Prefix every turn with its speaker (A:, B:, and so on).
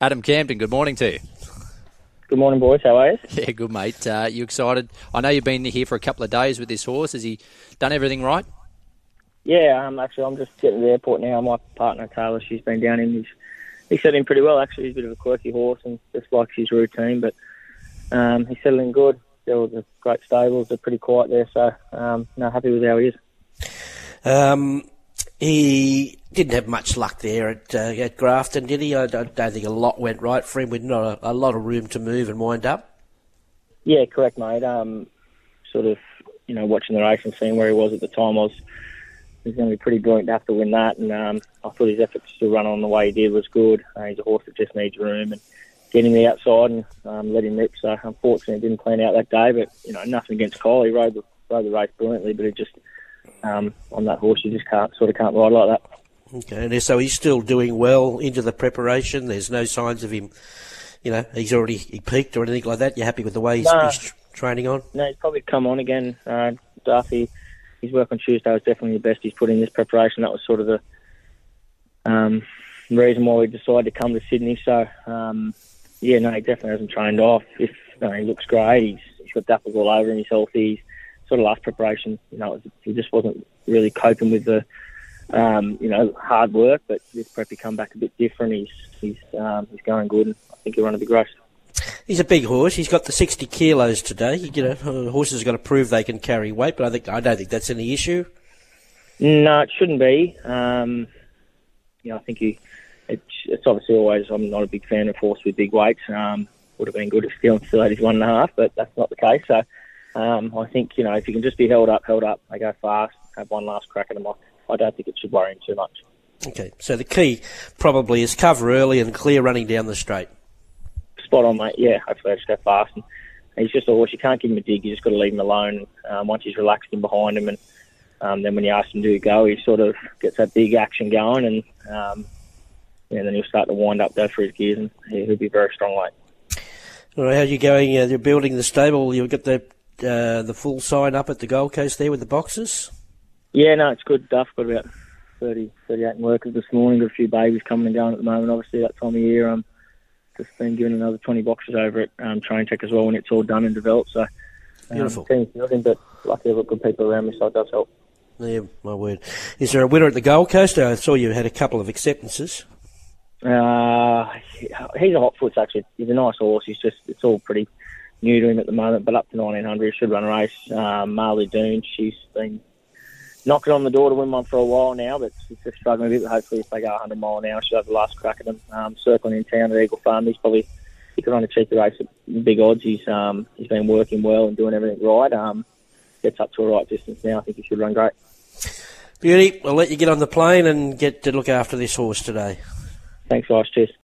A: Adam Campton, good morning to you.
B: Good morning, boys. How are you?
A: Yeah, good, mate. Uh, you excited? I know you've been here for a couple of days with this horse. Has he done everything right?
B: Yeah, um, actually, I'm just getting to the airport now. My partner, Taylor, she's been down in. He's, he's settled in pretty well, actually. He's a bit of a quirky horse and just likes his routine, but um, he's settling good. There was a great stables. They're pretty quiet there, so um, no, happy with how he is.
C: Um, he didn't have much luck there at, uh, at Grafton, did he? I don't, don't, think a lot went right for him with not a, a, lot of room to move and wind up.
B: Yeah, correct, mate. Um, sort of, you know, watching the race and seeing where he was at the time, I was he's going to be pretty brilliant to have to win that. And um, I thought his efforts to run on the way he did was good. Uh, he's a horse that just needs room and getting the outside and um, let him rip. So unfortunately, it didn't plan out that day. But you know, nothing against Kyle. He rode the rode the race brilliantly, but it just um, on that horse you just can't sort of can't ride like that.
C: Okay, and so he's still doing well into the preparation. There's no signs of him, you know, he's already he peaked or anything like that. You're happy with the way he's,
B: no,
C: he's training on?
B: No, he's probably come on again. Uh, Duffy, his work on Tuesday was definitely the best he's put in this preparation. That was sort of the um, reason why we decided to come to Sydney. So, um, yeah, no, he definitely hasn't trained off. If he looks great, he's, he's got dapples all over him, he's healthy. He's, sort of last preparation, you know, he just wasn't really coping with the, um, you know, hard work. But this prep he come back a bit different. He's he's um, he's going good, and I think he'll run a big race.
C: He's a big horse. He's got the 60 kilos today. You know, horses have got to prove they can carry weight, but I think I don't think that's any issue.
B: No, it shouldn't be. Um, you know, I think he. It's, it's obviously always. I'm not a big fan of horse with big weights. Um, would have been good if still still had his one and a half, but that's not the case. So um, I think you know if you can just be held up, held up, they go fast, have one last crack at them. I don't think it should worry him too much.
C: Okay, so the key probably is cover early and clear running down the straight.
B: Spot on, mate. Yeah, hopefully they just go fast. And he's just a horse. You can't give him a dig. You just got to leave him alone. Um, once he's relaxed in behind him, and um, then when you ask him to go, he sort of gets that big action going, and um, then he'll start to wind up, go for his gears, and he'll be very strong late.
C: All right, how are you going? Uh, you're building the stable. You've got the uh, the full sign up at the Gold Coast there with the boxes?
B: Yeah, no, it's good. Duff got about 30, 38 workers this morning. Got a few babies coming and going at the moment. Obviously, that time of year, um, just been given another 20 boxes over at um, Train Tech as well when it's all done and developed. So, um,
C: beautiful.
B: Team's building, but luckily I've got good people around me, so it does help.
C: Yeah, my word. Is there a winner at the Gold Coast? I saw you had a couple of acceptances.
B: Uh, he's a hot foot, actually. He's a nice horse. He's just, it's all pretty new to him at the moment, but up to 1900, should run a race. Um, Marley Doon, she's been knocking on the door to win one for a while now, but she's just struggling a bit. But hopefully, if they go 100 mile an hour, she'll have the last crack at them. Um, circling in town at Eagle Farm, he's probably he could run a cheeky race at big odds. He's um, he's been working well and doing everything right. Um, gets up to a right distance now. I think he should run great.
C: Beauty, I'll let you get on the plane and get to look after this horse today.
B: Thanks, guys. Cheers.